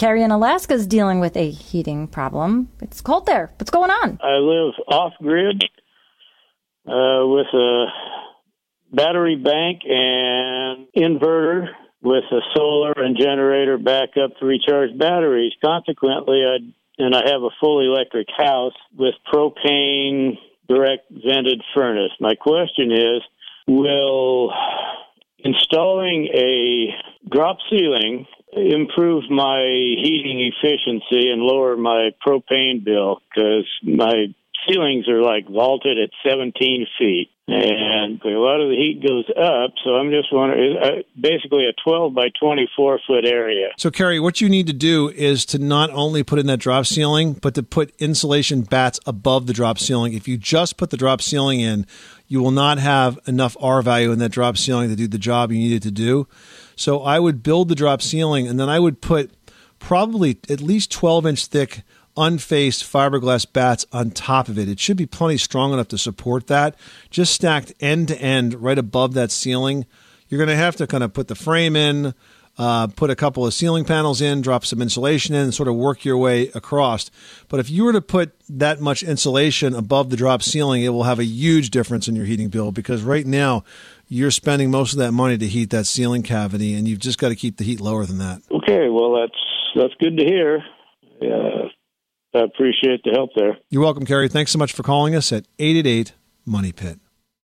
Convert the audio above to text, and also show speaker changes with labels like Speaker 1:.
Speaker 1: Carrie in Alaska is dealing with a heating problem. It's cold there. What's going on?
Speaker 2: I live off grid uh, with a battery bank and inverter with a solar and generator backup to recharge batteries. Consequently, I and I have a fully electric house with propane direct vented furnace. My question is, will installing a drop ceiling improve my heating efficiency and lower my propane bill because my ceilings are like vaulted at 17 feet and a lot of the heat goes up. So I'm just wondering, uh, basically a 12 by 24 foot area.
Speaker 3: So, Carrie, what you need to do is to not only put in that drop ceiling, but to put insulation batts above the drop ceiling. If you just put the drop ceiling in, you will not have enough R value in that drop ceiling to do the job you needed to do. So, I would build the drop ceiling and then I would put probably at least 12 inch thick unfaced fiberglass batts on top of it. It should be plenty strong enough to support that. Just stacked end to end right above that ceiling. You're going to have to kind of put the frame in, uh, put a couple of ceiling panels in, drop some insulation in, and sort of work your way across. But if you were to put that much insulation above the drop ceiling, it will have a huge difference in your heating bill because right now you're spending most of that money to heat that ceiling cavity, and you've just got to keep the heat lower than that.
Speaker 2: Okay, well that's that's good to hear. Yeah, I appreciate the help there.
Speaker 3: You're welcome, Kerry. Thanks so much for calling us at 888 Money Pit.